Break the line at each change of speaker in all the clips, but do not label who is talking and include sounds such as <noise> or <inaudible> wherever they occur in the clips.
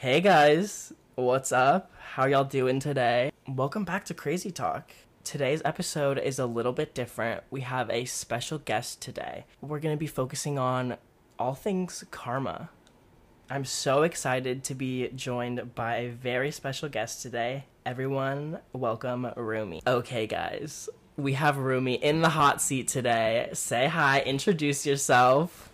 Hey guys, what's up? How y'all doing today? Welcome back to Crazy Talk. Today's episode is a little bit different. We have a special guest today. We're going to be focusing on all things karma. I'm so excited to be joined by a very special guest today. Everyone, welcome Rumi. Okay, guys, we have Rumi in the hot seat today. Say hi, introduce yourself.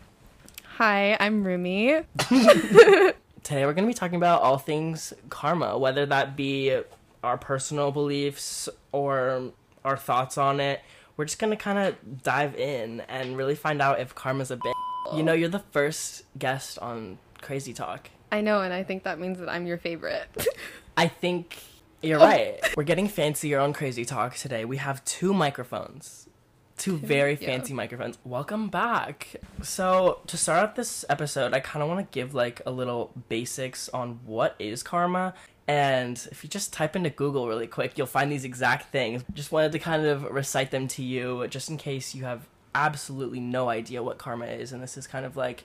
Hi, I'm Rumi. <laughs> <laughs>
Today we're going to be talking about all things karma, whether that be our personal beliefs or our thoughts on it. We're just going to kind of dive in and really find out if karma's a bit. You know, you're the first guest on Crazy Talk.
I know, and I think that means that I'm your favorite. <laughs>
I think you're oh. right. We're getting fancier on Crazy Talk today. We have two microphones. Two very
Yeah.
fancy microphones. Welcome back. So, to start out this episode, I kind of want to give like a little basics on what is karma. And if you just type into Google really quick, you'll find these exact things. Just wanted to kind of recite them to you just in case you have absolutely no idea what karma is. And this is kind of like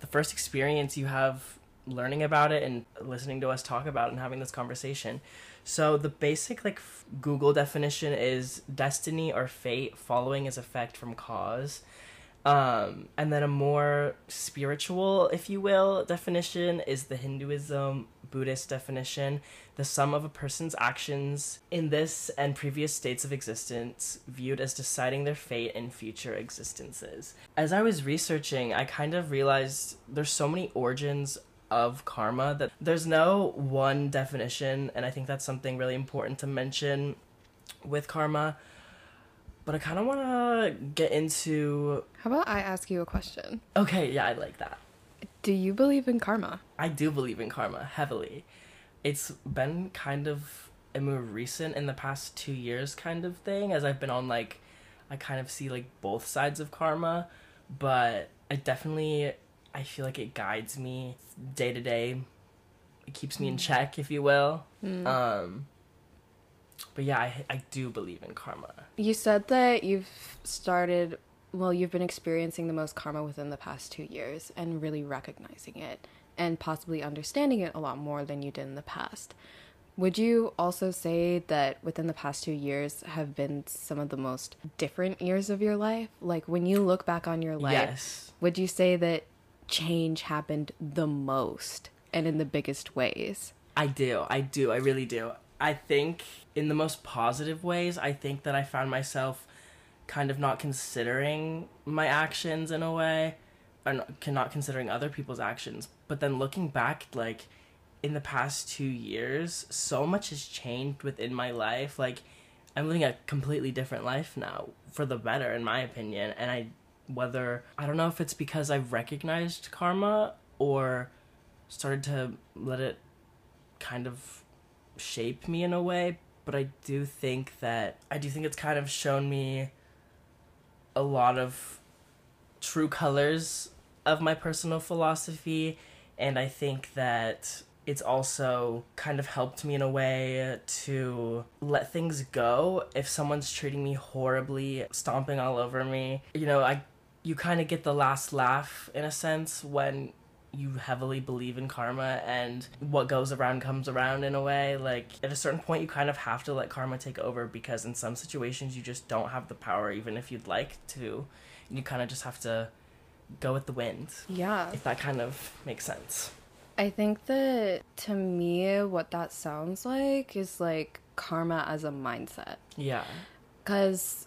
the first experience you have learning about it and listening to us talk about it and having this conversation. So the basic like f- Google definition is destiny or fate following as effect from cause. Um, and then a more spiritual, if you will, definition is the Hinduism Buddhist definition, the sum of a person's actions in this and previous states of existence viewed as deciding their fate in future existences. As I was researching, I kind of realized there's so many origins of karma that there's no one definition, and I think that's something really important to mention with karma. But I kind of want to get into.
How about I ask you a question?
Okay, yeah, I like that.
Do you believe in karma?
I do believe in karma heavily. It's been kind of a more recent in the past two years kind of thing, as I've been on like, I kind of see like both sides of karma, but I definitely, I feel like it guides me day to day. It keeps me in check, if you will. Um, but yeah, I, I do believe in karma.
You said that you've started, well, you've been experiencing the most karma within the past two years and really recognizing it and possibly understanding it a lot more than you did in the past. Would you also say that within the past two years have been some of the most different years of your life? Like when you look back on your life,
Yes.
would you say that change happened the most and in the biggest ways?
I do. I do. I really do. I think in the most positive ways, I think that I found myself kind of not considering my actions in a way, or not, not considering other people's actions. But then looking back, like in the past two years, so much has changed within my life. Like I'm living a completely different life now, for the better, in my opinion. And I, whether I don't know if it's because I've recognized karma or started to let it kind of shape me in a way, but I do think that I do think it's kind of shown me a lot of true colors of my personal philosophy and I think that it's also kind of helped me in a way to let things go if someone's treating me horribly, stomping all over me. You know, I you kind of get the last laugh in a sense when you heavily believe in karma and what goes around comes around in a way like at a certain point you kind of have to let karma take over because in some situations you just don't have the power even if you'd like to and you kind of just have to go with the wind
Yeah.
if that kind of makes sense
I think that to me, what that sounds like is like karma as a mindset.
yeah
Because,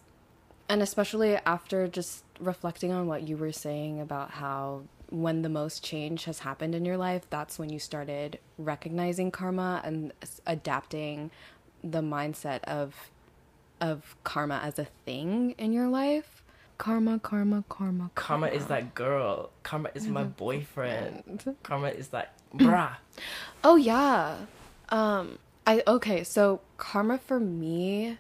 and especially after just reflecting on what you were saying about how when the most change has happened in your life, that's when you started recognizing karma and adapting the mindset of of karma as a thing in your life. Karma, karma, karma,
karma is that girl. Karma is my <laughs> boyfriend. Karma is that <laughs> brah
Oh yeah. Um I okay, so karma for me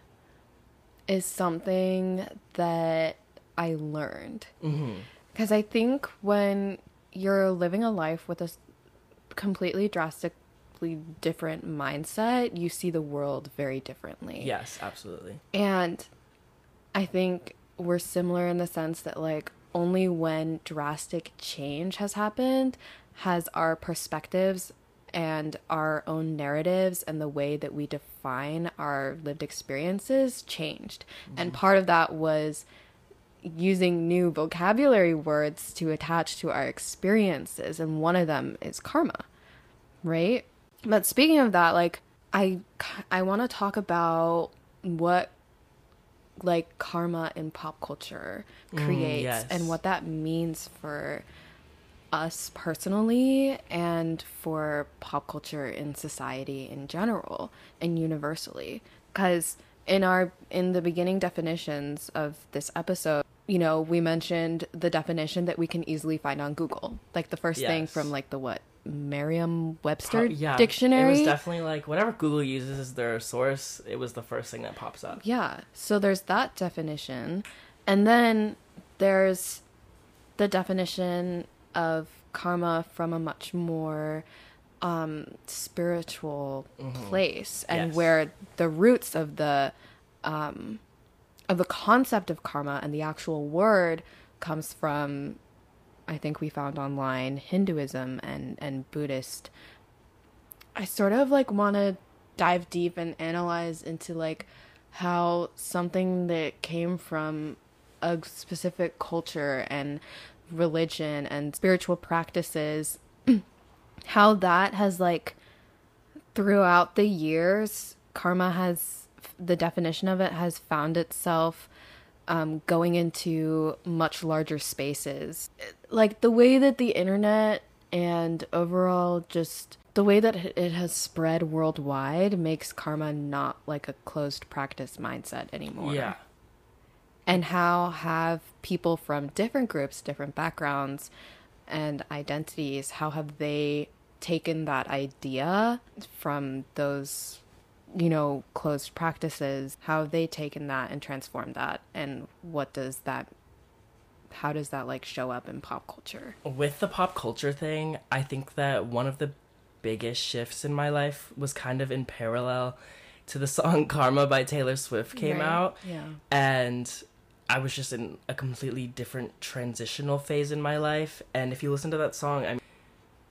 is something that I learned.
mm-hmm.
Cuz I think when you're living a life with a completely drastically different mindset, you see the world very differently.
yes absolutely
And I think we're similar in the sense that like only when drastic change has happened has our perspectives and our own narratives and the way that we define our lived experiences changed. Mm-hmm. And part of that was using new vocabulary words to attach to our experiences and one of them is karma right but speaking of that like i i want to talk about what like karma in pop culture mm, creates mm, yes. and what that means for us personally and for pop culture in society in general and universally because in our in the beginning definitions of this episode you know, we mentioned the definition that we can easily find on Google. Like the first yes. thing from like the what Merriam-Webster Pro- yeah, dictionary.
It was definitely like whatever Google uses as their source. It was the first thing that pops up.
Yeah. So there's that definition, and then there's the definition of karma from a much more um, spiritual mm-hmm. place, and yes. where the roots of the um, of the concept of karma and the actual word comes from I think we found online Hinduism and and Buddhist. I sort of like want to dive deep and analyze into like how something that came from a specific culture and religion and spiritual practices <clears throat> how that has like throughout the years karma has the definition of it has found itself um, going into much larger spaces. Like the way that the internet and overall just the way that it has spread worldwide makes karma not like a closed practice mindset anymore.
Yeah.
And how have people from different groups, different backgrounds, and identities, how have they taken that idea from those you know, closed practices, how have they taken that and transformed that? And what does that, how does that like show up in pop culture?
With the pop culture thing, I think that one of the biggest shifts in my life was kind of in parallel to the song <laughs> Karma by Taylor Swift came right. out.
Yeah.
And I was just in a completely different transitional phase in my life. And if you listen to that song, I mean,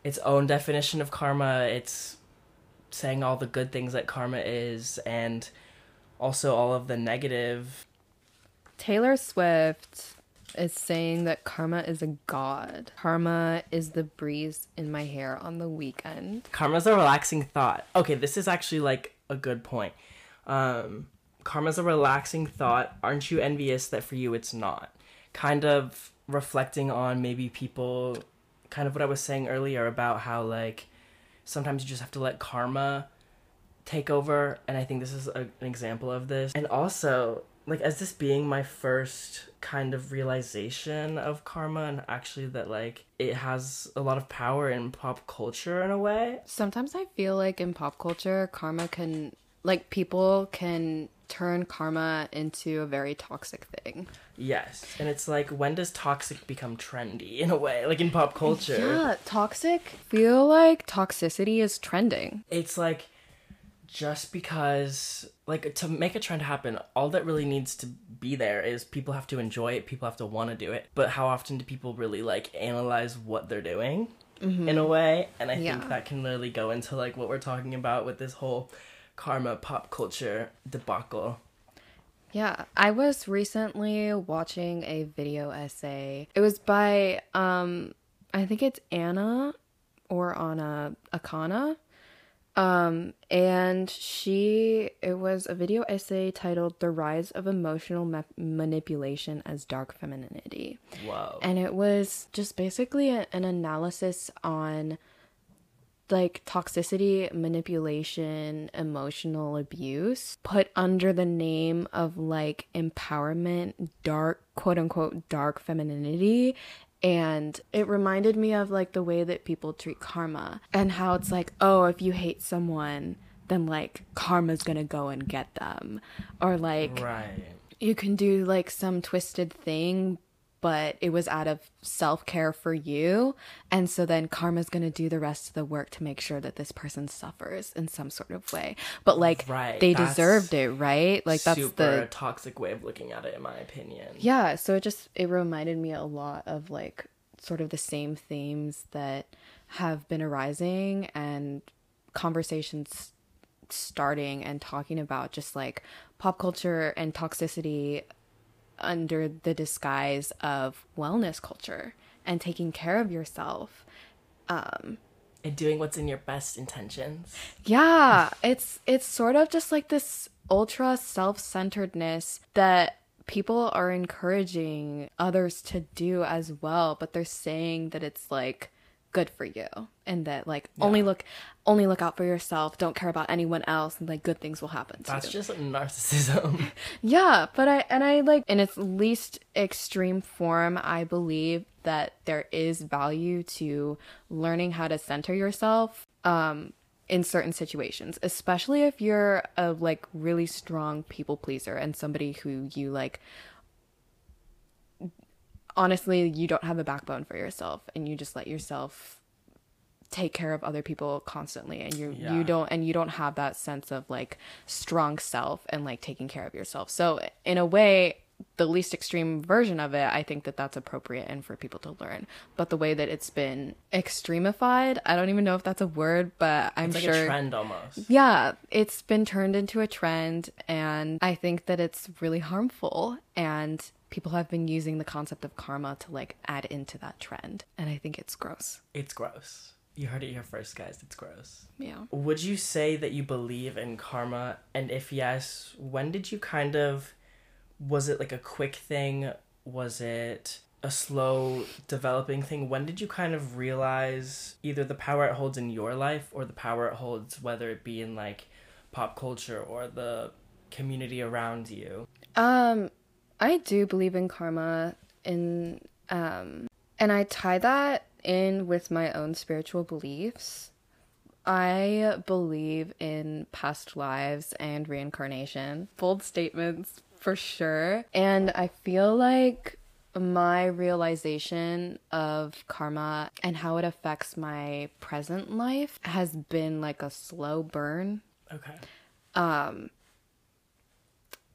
its own definition of karma, it's saying all the good things that karma is and also all of the negative.
Taylor Swift is saying that karma is a god. Karma is the breeze in my hair on the weekend.
Karma's a relaxing thought. Okay, this is actually like a good point. Um, karma's a relaxing thought. Aren't you envious that for you it's not? Kind of reflecting on maybe people, kind of what I was saying earlier about how like sometimes you just have to let karma take over and i think this is a, an example of this and also like as this being my first kind of realization of karma and actually that like it has a lot of power in pop culture in a way
sometimes i feel like in pop culture karma can like people can turn karma into a very toxic thing.
Yes. And it's like when does toxic become trendy in a way? Like in pop culture.
Yeah, toxic feel like toxicity is trending.
It's like just because like to make a trend happen, all that really needs to be there is people have to enjoy it, people have to want to do it. But how often do people really like analyze what they're doing? Mm-hmm. In a way, and I yeah. think that can really go into like what we're talking about with this whole karma pop culture debacle.
Yeah, I was recently watching a video essay. It was by um I think it's Anna or Anna Akana. Um and she it was a video essay titled The Rise of Emotional Ma- Manipulation as Dark Femininity.
Wow.
And it was just basically a, an analysis on like toxicity, manipulation, emotional abuse put under the name of like empowerment, dark, quote unquote, dark femininity. And it reminded me of like the way that people treat karma and how it's like, oh, if you hate someone, then like karma's gonna go and get them. Or like,
right.
you can do like some twisted thing, but it was out of self care for you. And so then karma's going to do the rest of the work to make sure that this person suffers in some sort of way. But like right, they deserved it, right? Like that's the
toxic way of looking at it, in my opinion.
Yeah. So it just, it reminded me a lot of like sort of the same themes that have been arising and conversations starting and talking about just like pop culture and toxicity under the disguise of wellness culture and taking care of yourself. Um,
and doing what's in your best intentions.
Yeah, it's it's sort of just like this ultra self-centeredness that people are encouraging others to do as well, but they're saying that it's like good for you and that like yeah. only look only look out for yourself. Don't care about anyone else and like good things will happen
that's just narcissism. <laughs> <laughs>
Yeah but i and i like in its least extreme form i believe that there is value to learning how to center yourself um in certain situations especially if you're a like really strong people pleaser and somebody who you like honestly you don't have a backbone for yourself and you just let yourself take care of other people constantly and you yeah. you don't and you don't have that sense of like strong self and like taking care of yourself. So in a way the least extreme version of it i think that that's appropriate and for people to learn. But the way that it's been extremified i don't even know if that's a word but i'm
like
sure
trend almost.
Yeah it's been turned into a trend and i think that it's really harmful and people have been using the concept of karma to like add into that trend. And I think it's gross.
It's gross. You heard it here first, guys. It's gross.
Yeah.
Would you say that you believe in karma? And if yes, when did you kind of. Was it like a quick thing? Was it a slow developing thing? When did you kind of realize either the power it holds in your life or the power it holds, whether it be in like pop culture or the community around you?
Um, I do believe in karma in um and I tie that in with my own spiritual beliefs. I believe in past lives and reincarnation. Bold statements for sure. And I feel like my realization of karma and how it affects my present life has been like a slow burn.
Okay.
Um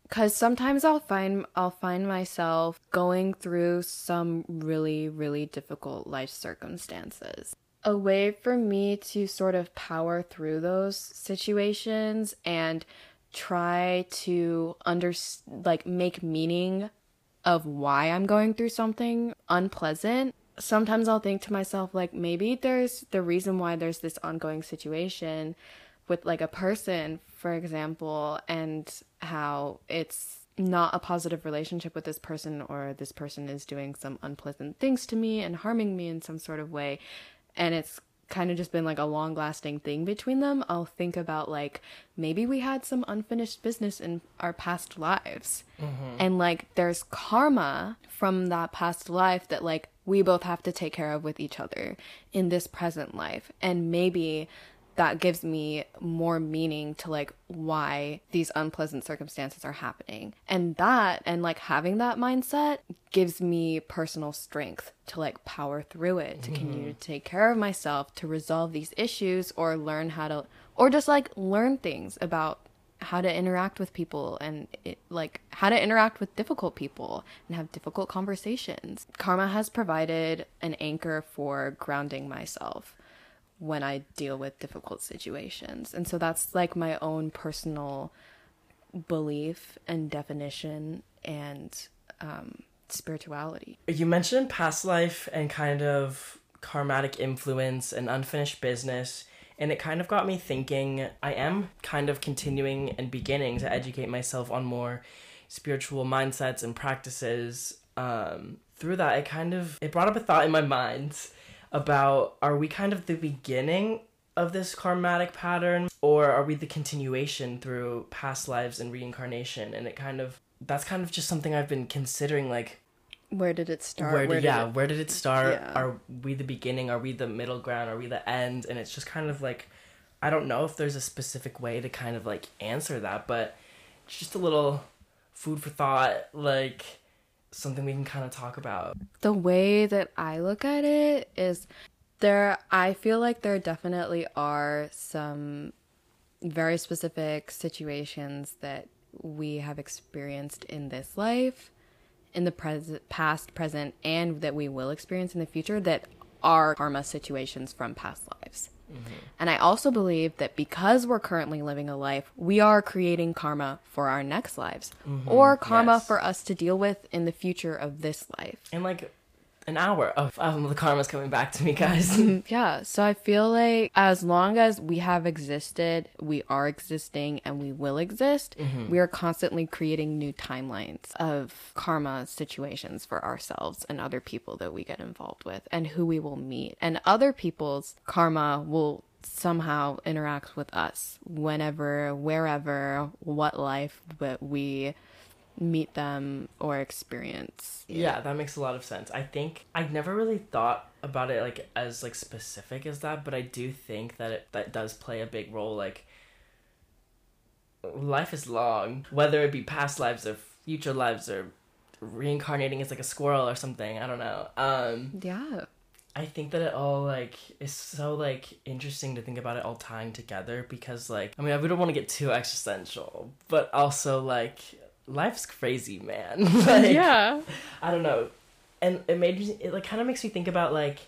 cuz sometimes I'll find I'll find myself going through some really really difficult life circumstances. A way for me to sort of power through those situations and try to under like make meaning of why I'm going through something unpleasant. Sometimes I'll think to myself like maybe there's the reason why there's this ongoing situation with like a person for example, and how it's not a positive relationship with this person or this person is doing some unpleasant things to me and harming me in some sort of way. And it's kind of just been like a long lasting thing between them. I'll think about like maybe we had some unfinished business in our past lives. Mm-hmm. and like there's karma from that past life that like we both have to take care of with each other in this present life. And maybe that gives me more meaning to like why these unpleasant circumstances are happening. And that and like having that mindset gives me personal strength to like power through it, to mm-hmm. continue to take care of myself, to resolve these issues or learn how to or just like learn things about how to interact with people and it, like how to interact with difficult people and have difficult conversations. Karma has provided an anchor for grounding myself when I deal with difficult situations. And so that's like my own personal belief and definition and um, spirituality.
You mentioned past life and kind of karmatic influence and unfinished business. And it kind of got me thinking I am kind of continuing and beginning to educate myself on more spiritual mindsets and practices. Um, through that, it kind of it brought up a thought in my mind about are we kind of the beginning of this karmatic pattern or are we the continuation through past lives and reincarnation and it kind of that's kind of just something I've been considering like
where did it start?
Where did, where did yeah, it, where did it start? Yeah. Are we the beginning? Are we the middle ground? Are we the end? And it's just kind of like I don't know if there's a specific way to kind of like answer that, but it's just a little food for thought like something we can kind of talk about.
The way that I look at it is there I feel like there definitely are some very specific situations that we have experienced in this life in the present past present and that we will experience in the future that are karma situations from past lives Mm-hmm. And I also believe that because we're currently living a life, we are creating karma for our next lives mm-hmm. or karma
Yes.
for us to deal with in the future of this life.
In like an hour of um, the karma's coming back to me, guys. <laughs>
Yeah, so I feel like as long as we have existed, we are existing, and we will exist, we are constantly creating new timelines of karma situations for ourselves and other people that we get involved with and who we will meet. And other people's karma will somehow interact with us whenever, wherever, what life that we meet them or experience.
yeah, that makes a lot of sense. I think I never really thought about it like as like specific as that, but I do think that it that does play a big role. Like life is long, whether it be past lives or future lives or reincarnating as like a squirrel or something. I don't know. Um,
Yeah.
I think that it all like is so like interesting to think about it all tying together because like I mean we don't want to get too existential, but also like life's crazy, man. <laughs> <laughs> like,
yeah.
I don't know, and it made me it like kind of makes me think about like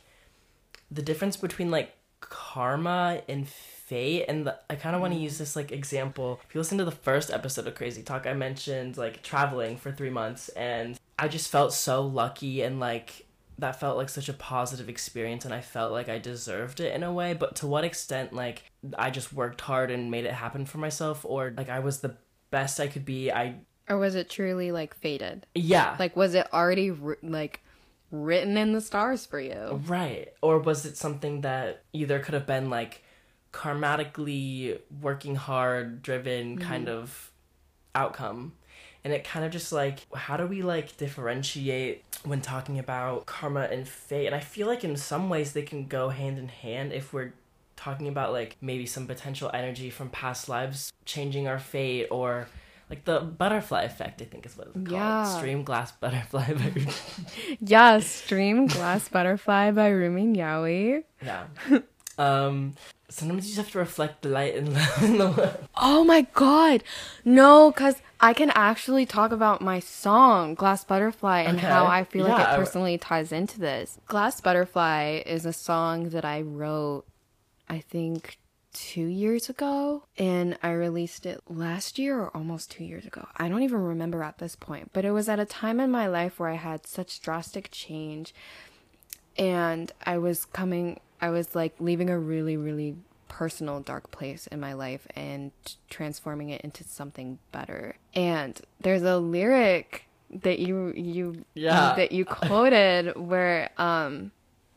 the difference between like karma and fate. And the, i kind of want to mm. use this like example. If you listen to the first episode of crazy talk i mentioned like traveling for three months. And i just felt so lucky and like that felt like such a positive experience. And i felt like i deserved it in a way. But to what extent like i just worked hard and made it happen for myself. Or like i was the best i could be. I
Or was it truly like fated?
yeah
Like, was it already like written in the stars for you?
Right. Or was it something that either could have been like karmatically working hard, driven mm-hmm. kind of outcome? And it kind of just like, how do we like differentiate when talking about karma and fate? And I feel like in some ways they can go hand in hand if we're talking about like maybe some potential energy from past lives changing our fate or like the butterfly effect, I think is what it's called.
Yeah.
Stream glass butterfly. <laughs>
Yes, Stream Glass Butterfly by Rumi Yaoi.
Yeah. um, sometimes you just have to reflect the light and love <laughs> in the world.
Oh my god. No, because I can actually talk about my song, Glass Butterfly, and
Okay.
how I feel like it personally ties into this. Glass Butterfly is a song that I wrote, I think, two years ago. And I released it last year or almost two years ago. I don't even remember at this point. But it was at a time in my life where I had such drastic change and I was coming, I was like leaving a really, really personal dark place in my life and transforming it into something better. And there's a lyric that you you
Yeah.
that you quoted where um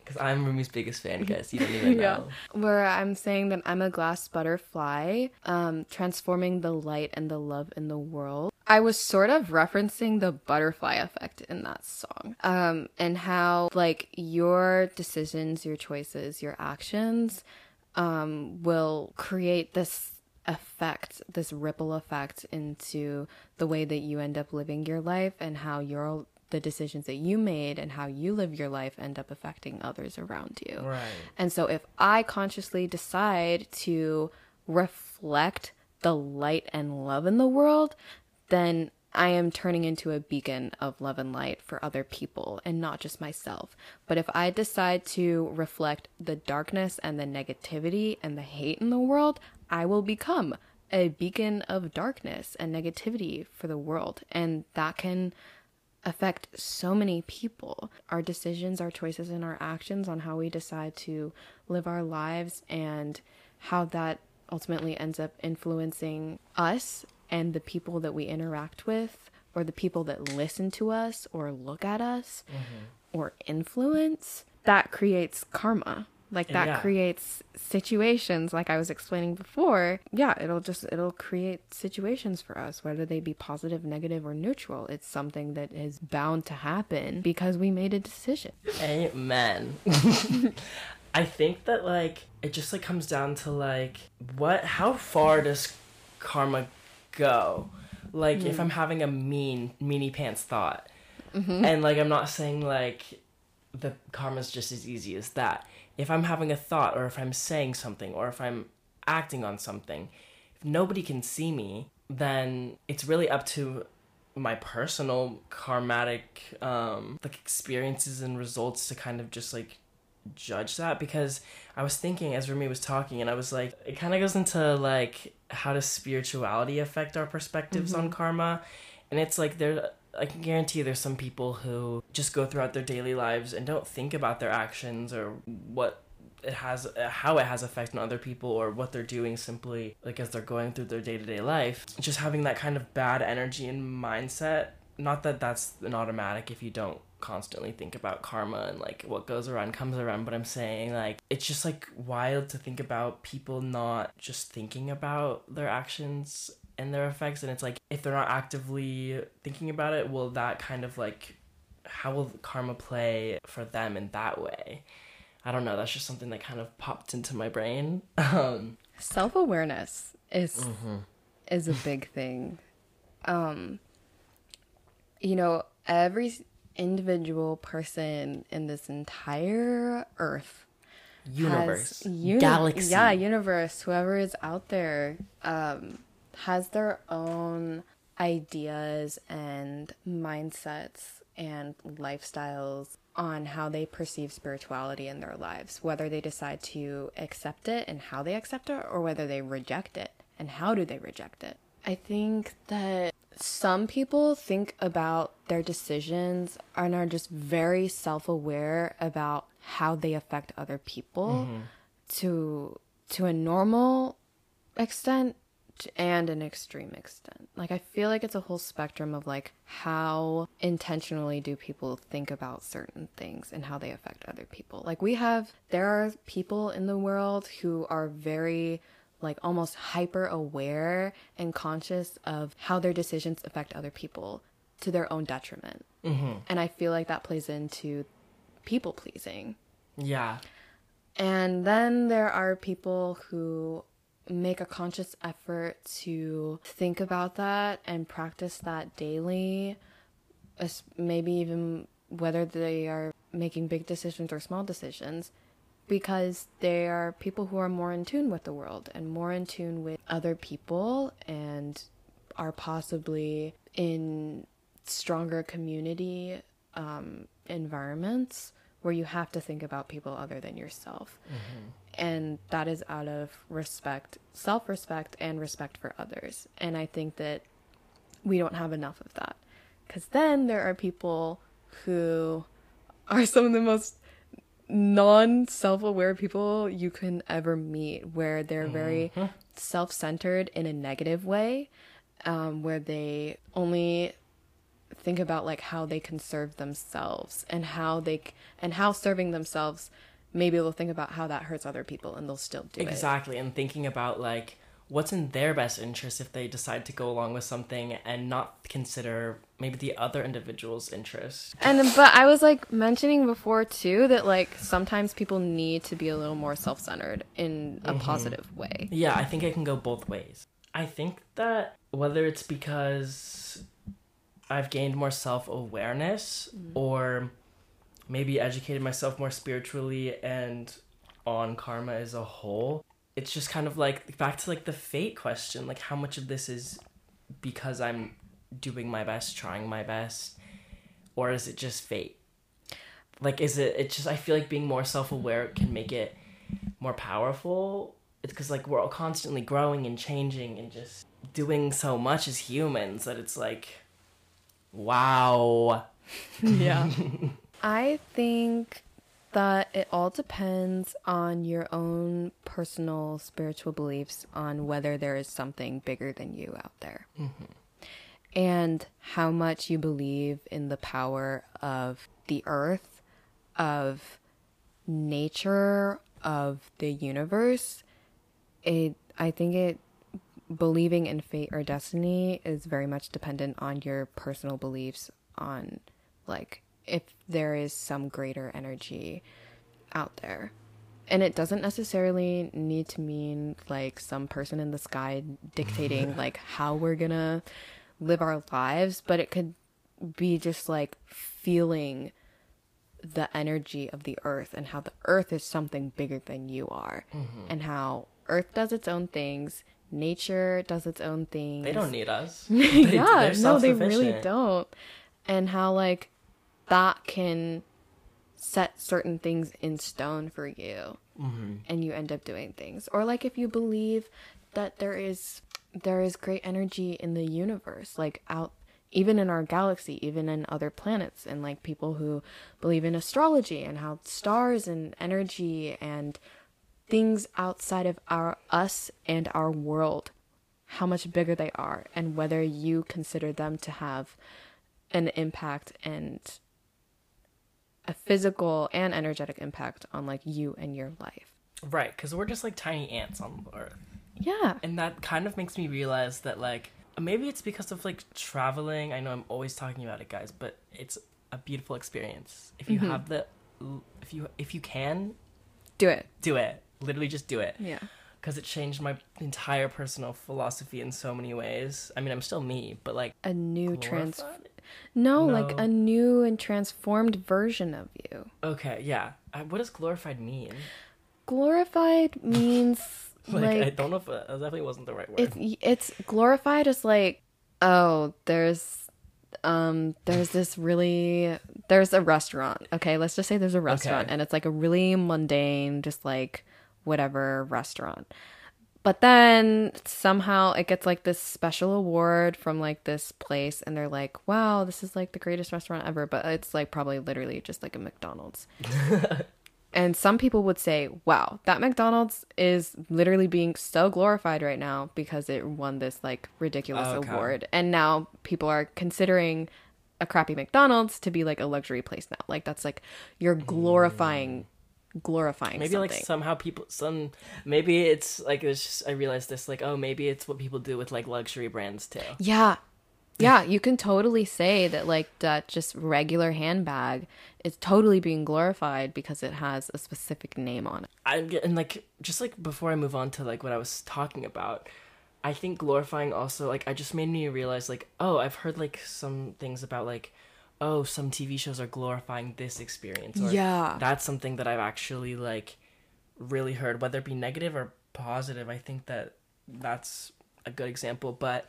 Because I'm Rumi's biggest fan, <laughs> guys. You don't even know.
where I'm saying that I'm a glass butterfly, um, transforming the light and the love in the world. I was sort of referencing the butterfly effect in that song, um, and how like your decisions, your choices, your actions, um, will create this effect, this ripple effect into the way that you end up living your life and how your the decisions that you made and how you live your life end up affecting others around you.
Right.
And so if I consciously decide to reflect the light and love in the world, then I am turning into a beacon of love and light for other people and not just myself. But if I decide to reflect the darkness and the negativity and the hate in the world, I will become a beacon of darkness and negativity for the world. And that can affect so many people. Our decisions, our choices, and our actions on how we decide to live our lives and how that ultimately ends up influencing us and the people that we interact with or the people that listen to us or look at us mm-hmm. or influence that creates karma like that
Yeah.
creates situations like i was explaining before yeah it'll just it'll create situations for us whether they be positive negative or neutral it's something that is bound to happen because we made a decision
Amen. <laughs> I think that like it just like comes down to like what how far does karma go? Like if hmm. I'm having a mean meanie pants thought mm-hmm. and like I'm not saying like the karma's just as easy as that. If I'm having a thought or if I'm saying something or if I'm acting on something, if nobody can see me, then it's really up to my personal karmatic um like experiences and results to kind of just like judge that because I was thinking as Rumi was talking and I was like it kind of goes into like how does spirituality affect our perspectives mm-hmm. on karma and it's like there I can guarantee there's some people who just go throughout their daily lives and don't think about their actions or what it has how it has effect on other people or what they're doing simply like as they're going through their day-to-day life. Just having that kind of bad energy and mindset not that that's an automatic if you don't constantly think about karma and like what goes around comes around but i'm saying like it's just like wild to think about people not just thinking about their actions and their effects and it's like if they're not actively thinking about it will that kind of like how will karma play for them in that way? I don't know that's just something that kind of popped into my brain. <laughs> Um
self-awareness is mm-hmm. is a big thing. Um you know every individual person in this entire earth
universe. uni- galaxy.
yeah universe whoever is out there um has their own ideas and mindsets and lifestyles on how they perceive spirituality in their lives, whether they decide to accept it and how they accept it, or whether they reject it and how do they reject it. I think that some people think about their decisions and are just very self aware about how they affect other people mm-hmm. to to a normal extent and an extreme extent. Like I feel like it's a whole spectrum of like how intentionally do people think about certain things and how they affect other people. Like we have there are people in the world who are very like almost hyper aware and conscious of how their decisions affect other people to their own detriment. Mm-hmm. And I feel like that plays into people pleasing.
Yeah.
And then there are people who make a conscious effort to think about that and practice that daily, maybe even whether they are making big decisions or small decisions, because they are people who are more in tune with the world and more in tune with other people and are possibly in stronger community um, environments where you have to think about people other than yourself. Mm-hmm. And that is out of respect, self respect, and respect for others. And I think that we don't have enough of that. Because then there are people who are some of the most non self aware people you can ever meet, where they're very mm-hmm. self centered in a negative way, um, where they only think about like how they can serve themselves and how they and how serving themselves maybe they'll think about how that hurts other people and they'll still do
exactly. it exactly and thinking about like what's in their best interest if they decide to go along with something and not consider maybe the other individual's interest
and but i was like mentioning before too that like sometimes people need to be a little more self-centered in a mm-hmm. positive way
yeah i think it can go both ways i think that whether it's because I've gained more self awareness mm. or maybe educated myself more spiritually and on karma as a whole. It's just kind of like back to like the fate question, like how much of this is because I'm doing my best, trying my best, or is it just fate? Like is it it just I feel like being more self-aware can make it more powerful. It's cuz like we're all constantly growing and changing and just doing so much as humans that it's like Wow.
yeah. <laughs> I think that it all depends on your own personal spiritual beliefs on whether there is something bigger than you out there. Mm-hmm. And how much you believe in the power of the earth, of nature, of the universe. It I think it believing in fate or destiny is very much dependent on your personal beliefs on like if there is some greater energy out there. And it doesn't necessarily need to mean like some person in the sky dictating <laughs> like how we're going to live our lives, but it could be just like feeling the energy of the earth and how the earth is something bigger than you are mm-hmm. and how earth does its own things nature does its own thing.
They don't need us. <laughs>
They, yeah, no, they really don't. And how like that can set certain things in stone for you
Mm-hmm.
and you end up doing things or like if you believe that there is there is great energy in the universe like out even in our galaxy even in other planets and like people who believe in astrology and how stars and energy and things outside of our us and our world how much bigger they are and whether you consider them to have an impact and a physical and energetic impact on like you and your life.
Right, because we're just like tiny ants on the Earth.
Yeah.
And that kind of makes me realize that, like, maybe it's because of like traveling. I know I'm always talking about it, guys, but it's a beautiful experience. If you mm-hmm. have the, if you if you can,
Do it.
do it. Literally, just do it.
Yeah.
Because it changed my entire personal philosophy in so many ways. I mean, I'm still me, but like
A new trans
glorified?
No, like a new and transformed version of you.
Okay, yeah. I, what does glorified mean?
Glorified <laughs> means
Like,
like,
I don't know if that definitely wasn't the right word.
it's it's glorified as like oh, there's um there's this really there's a restaurant. Okay, let's just say there's a restaurant
Okay.
and it's like a really mundane just like whatever restaurant. But then somehow it gets like this special award from like this place and they're like, "Wow, this is like the greatest restaurant ever." But it's like probably literally just like a McDonald's. <laughs> And some people would say, wow, that McDonald's is literally being so glorified right now because it won this like ridiculous
Okay.
award. And now people are considering a crappy McDonald's to be like a luxury place now. Like that's like you're glorifying mm. Glorifying
maybe
something.
like somehow people some maybe it's like it's just i realized this like oh maybe it's what people do with like luxury brands too
Yeah. Yeah, you can totally say that like that just regular handbag is totally being glorified because it has a specific name on it.
i'm and like just like before i move on to like what i was talking about i think glorifying also like i just made me realize like oh i've heard like some things about like oh some tv shows are glorifying this experience or
Yeah.
that's something that i've actually like really heard whether it be negative or positive i think that that's a good example but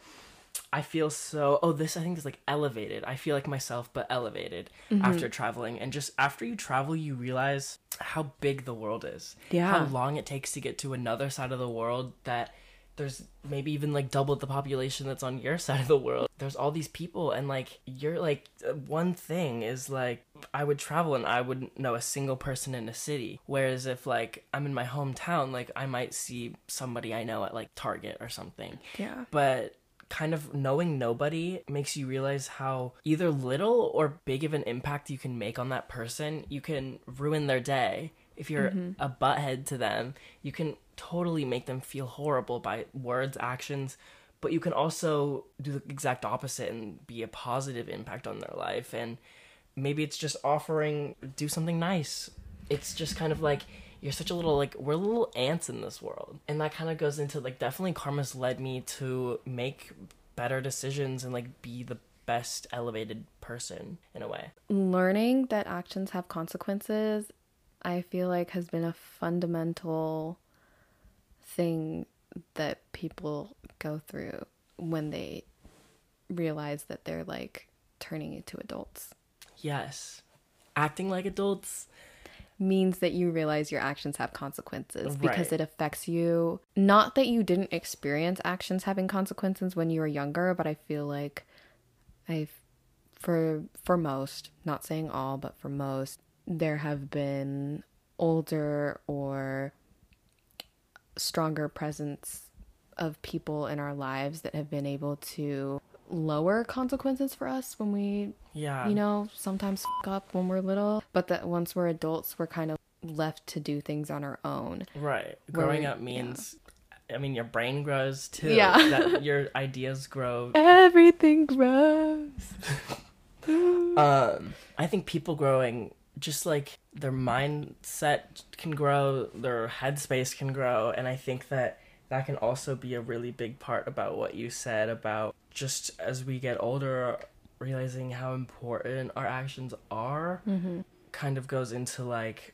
i feel so oh this i think is like elevated i feel like myself but elevated
Mm-hmm.
after traveling and just after you travel you realize how big the world is
Yeah.
how long it takes to get to another side of the world that there's maybe even like double the population that's on your <laughs> side of the world there's all these people and like you're like one thing is like i would travel and i wouldn't know a single person in a city whereas if like i'm in my hometown like i might see somebody i know at like target or something
Yeah.
but kind of knowing nobody makes you realize how either little or big of an impact you can make on that person. You can ruin their day. If you're mm-hmm. a butthead to them, you can totally make them feel horrible by words, actions, but you can also do the exact opposite and be a positive impact on their life. And maybe it's just offering, do something nice. It's just kind of like, you're such a little like we're little ants in this world and that kind of goes into like definitely karma's led me to make better decisions and like be the best elevated person in a way
learning that actions have consequences i feel like has been a fundamental thing that people go through when they realize that they're like turning into adults.
Yes. Acting like adults
means that you realize your actions have consequences because
Right.
it affects you. Not that you didn't experience actions having consequences when you were younger but i feel like I've for for most not saying all but for most there have been older or stronger presence of people in our lives that have been able to lower consequences for us when we
yeah
you know, sometimes f- up when we're little, but that once we're adults, we're kind of left to do things on our own.
right growing
we-
up means i mean your brain grows too
Yeah.
that <laughs> your ideas grow
Everything grows. <laughs>
um i think people growing just like their mindset can grow their headspace can grow and i think that that can also be a really big part about what you said about just as we get older realizing how important our actions are mm-hmm. kind of goes into like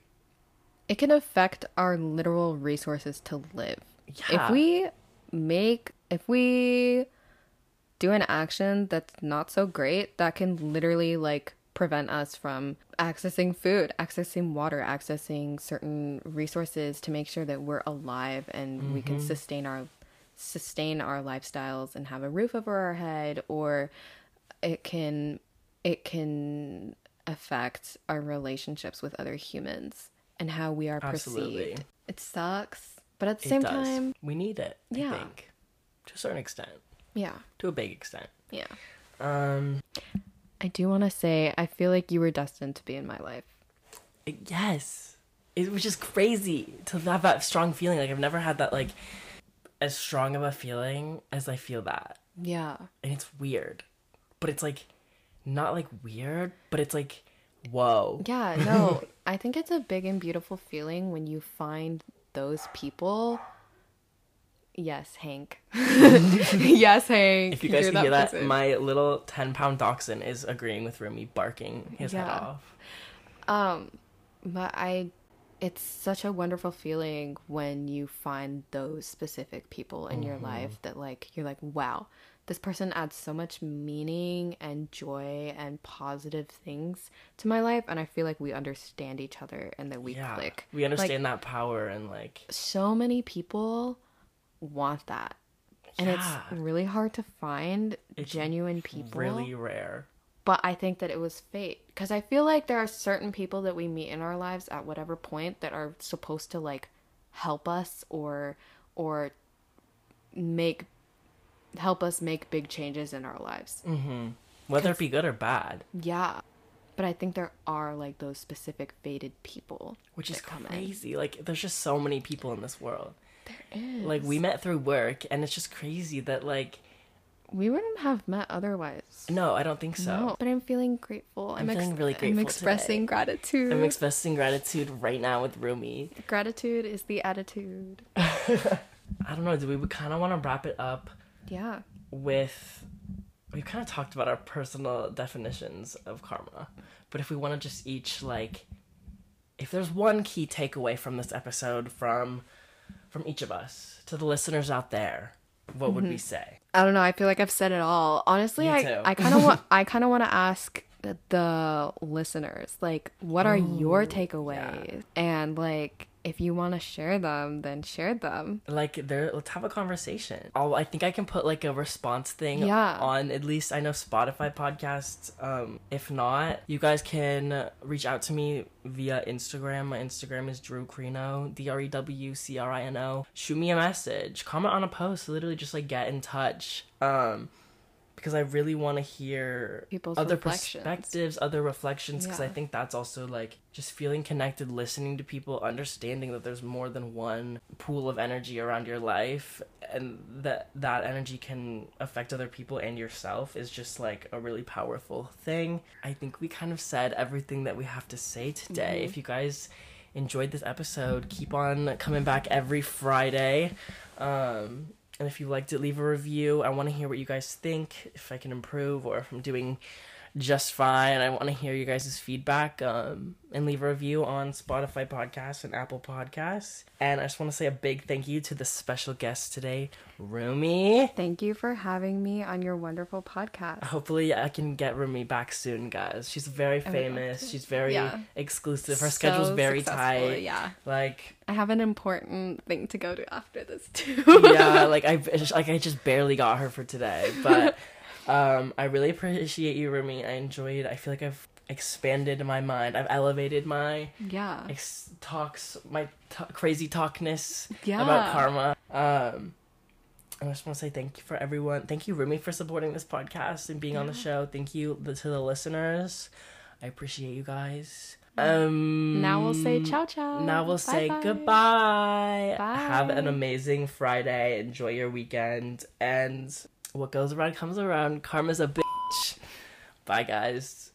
It can affect our literal resources to live.
Yeah.
If we make, if we do an action that's not so great, that can literally like prevent us from accessing food, accessing water, accessing certain resources to make sure that we're alive and we can sustain our sustain our lifestyles and have a roof over our head or it can it can affect our relationships with other humans and how we are
Absolutely.
perceived. It sucks, but at the
It
same
does.
time,
we need it.
Yeah.
I think to a certain extent,
yeah.
to a big extent.
Yeah.
Um,
I do want to say I feel like you were destined to be in my life.
yes, it was just crazy to have that strong feeling. Like I've never had that like as strong of a feeling as I feel that,
Yeah.
and it's weird, but it's like not like weird, but it's like whoa.
Yeah, no. <laughs> I think it's a big and beautiful feeling when you find those people. Yes, Hank. <laughs> yes, Hank.
If you guys
You're
can hear that,
person.
my little ten pound dachshund is agreeing with Rumi, barking his head off.
Um, but I, it's such a wonderful feeling when you find those specific people in your
Mm-hmm.
life that like you're like, wow, this person adds so much meaning and joy and positive things to my life, and I feel like we understand each other and that we
Yeah,
click.
we understand that power and like
So many people want that. And
Yeah.
it's really hard to find
It's
genuine people
really rare.
but I think that it was fate because I feel like there are certain people that we meet in our lives at whatever point that are supposed to like help us or or make help us make big changes in our lives. Mm-hmm.
Whether it be good or bad,
Yeah. But I think there are like those specific fated people
which is
that come in.
crazy. Like there's just so many people in this world.
There is.
Like we met through work and it's just crazy that like
we wouldn't have met otherwise.
no, I don't think so.
No, but I'm feeling grateful.
I'm feeling really grateful
I'm expressing gratitude.
I'm expressing gratitude right now with Rumi.
gratitude is the attitude. <laughs>
I don't know, do we kind of want to wrap it up
Yeah.
with we've kind of talked about our personal definitions of karma but if we want to just each like if there's one key takeaway from this episode from from each of us to the listeners out there what would we mm-hmm. say
I don't know. I feel like I've said it all. Honestly, I. I kind of want <laughs> I kind of want to ask the, listeners. Like what are your takeaways? And like if you want to share them then share them.
like there let's have a conversation. I'll, i think i can put like a response thing
Yeah.
on at least i know spotify podcasts um if not you guys can reach out to me via instagram. My instagram is drew crino D R E W C R I N O. shoot me a message. Comment on a post. Literally just like get in touch. Um because I really want to hear
People's
other perspectives, other reflections, because I think that's also like just feeling connected, listening to people, understanding that there's more than one pool of energy around your life, and that that energy can affect other people and yourself is just like a really powerful thing. I think we kind of said everything that we have to say today.
Mm-hmm.
If you guys enjoyed this episode, keep on coming back every Friday. Um, and if you liked it, leave a review. I want to hear what you guys think, if I can improve or if I'm doing just fine. I want to hear you guys' feedback um, and leave a review on Spotify Podcasts and Apple Podcasts. And I just want to say a big thank you to the special guest today, Rumi.
Thank you for having me on your wonderful podcast.
Hopefully, I can get Rumi back soon, guys. She's very famous. She's very
Yeah.
exclusive. Her
So
schedule's very tight.
Yeah.
Like,
I have an important thing to go to after this too.
yeah, like <laughs> I like I just barely got her for today, but <laughs> um, I really appreciate you, Rumi. I enjoyed. I feel like I've expanded my mind. I've elevated my
yeah.
ex- talks, my t- crazy talkness
Yeah.
about karma. Um, I just want to say thank you for everyone. Thank you, Rumi, for supporting this podcast and being on the show. Thank you to the listeners. I appreciate you guys. Um,
Now we'll say ciao ciao.
now we'll say
Bye-bye.
goodbye.
Bye.
Have an amazing Friday. Enjoy your weekend. And what goes around comes around. Karma's a bitch. Bye, guys.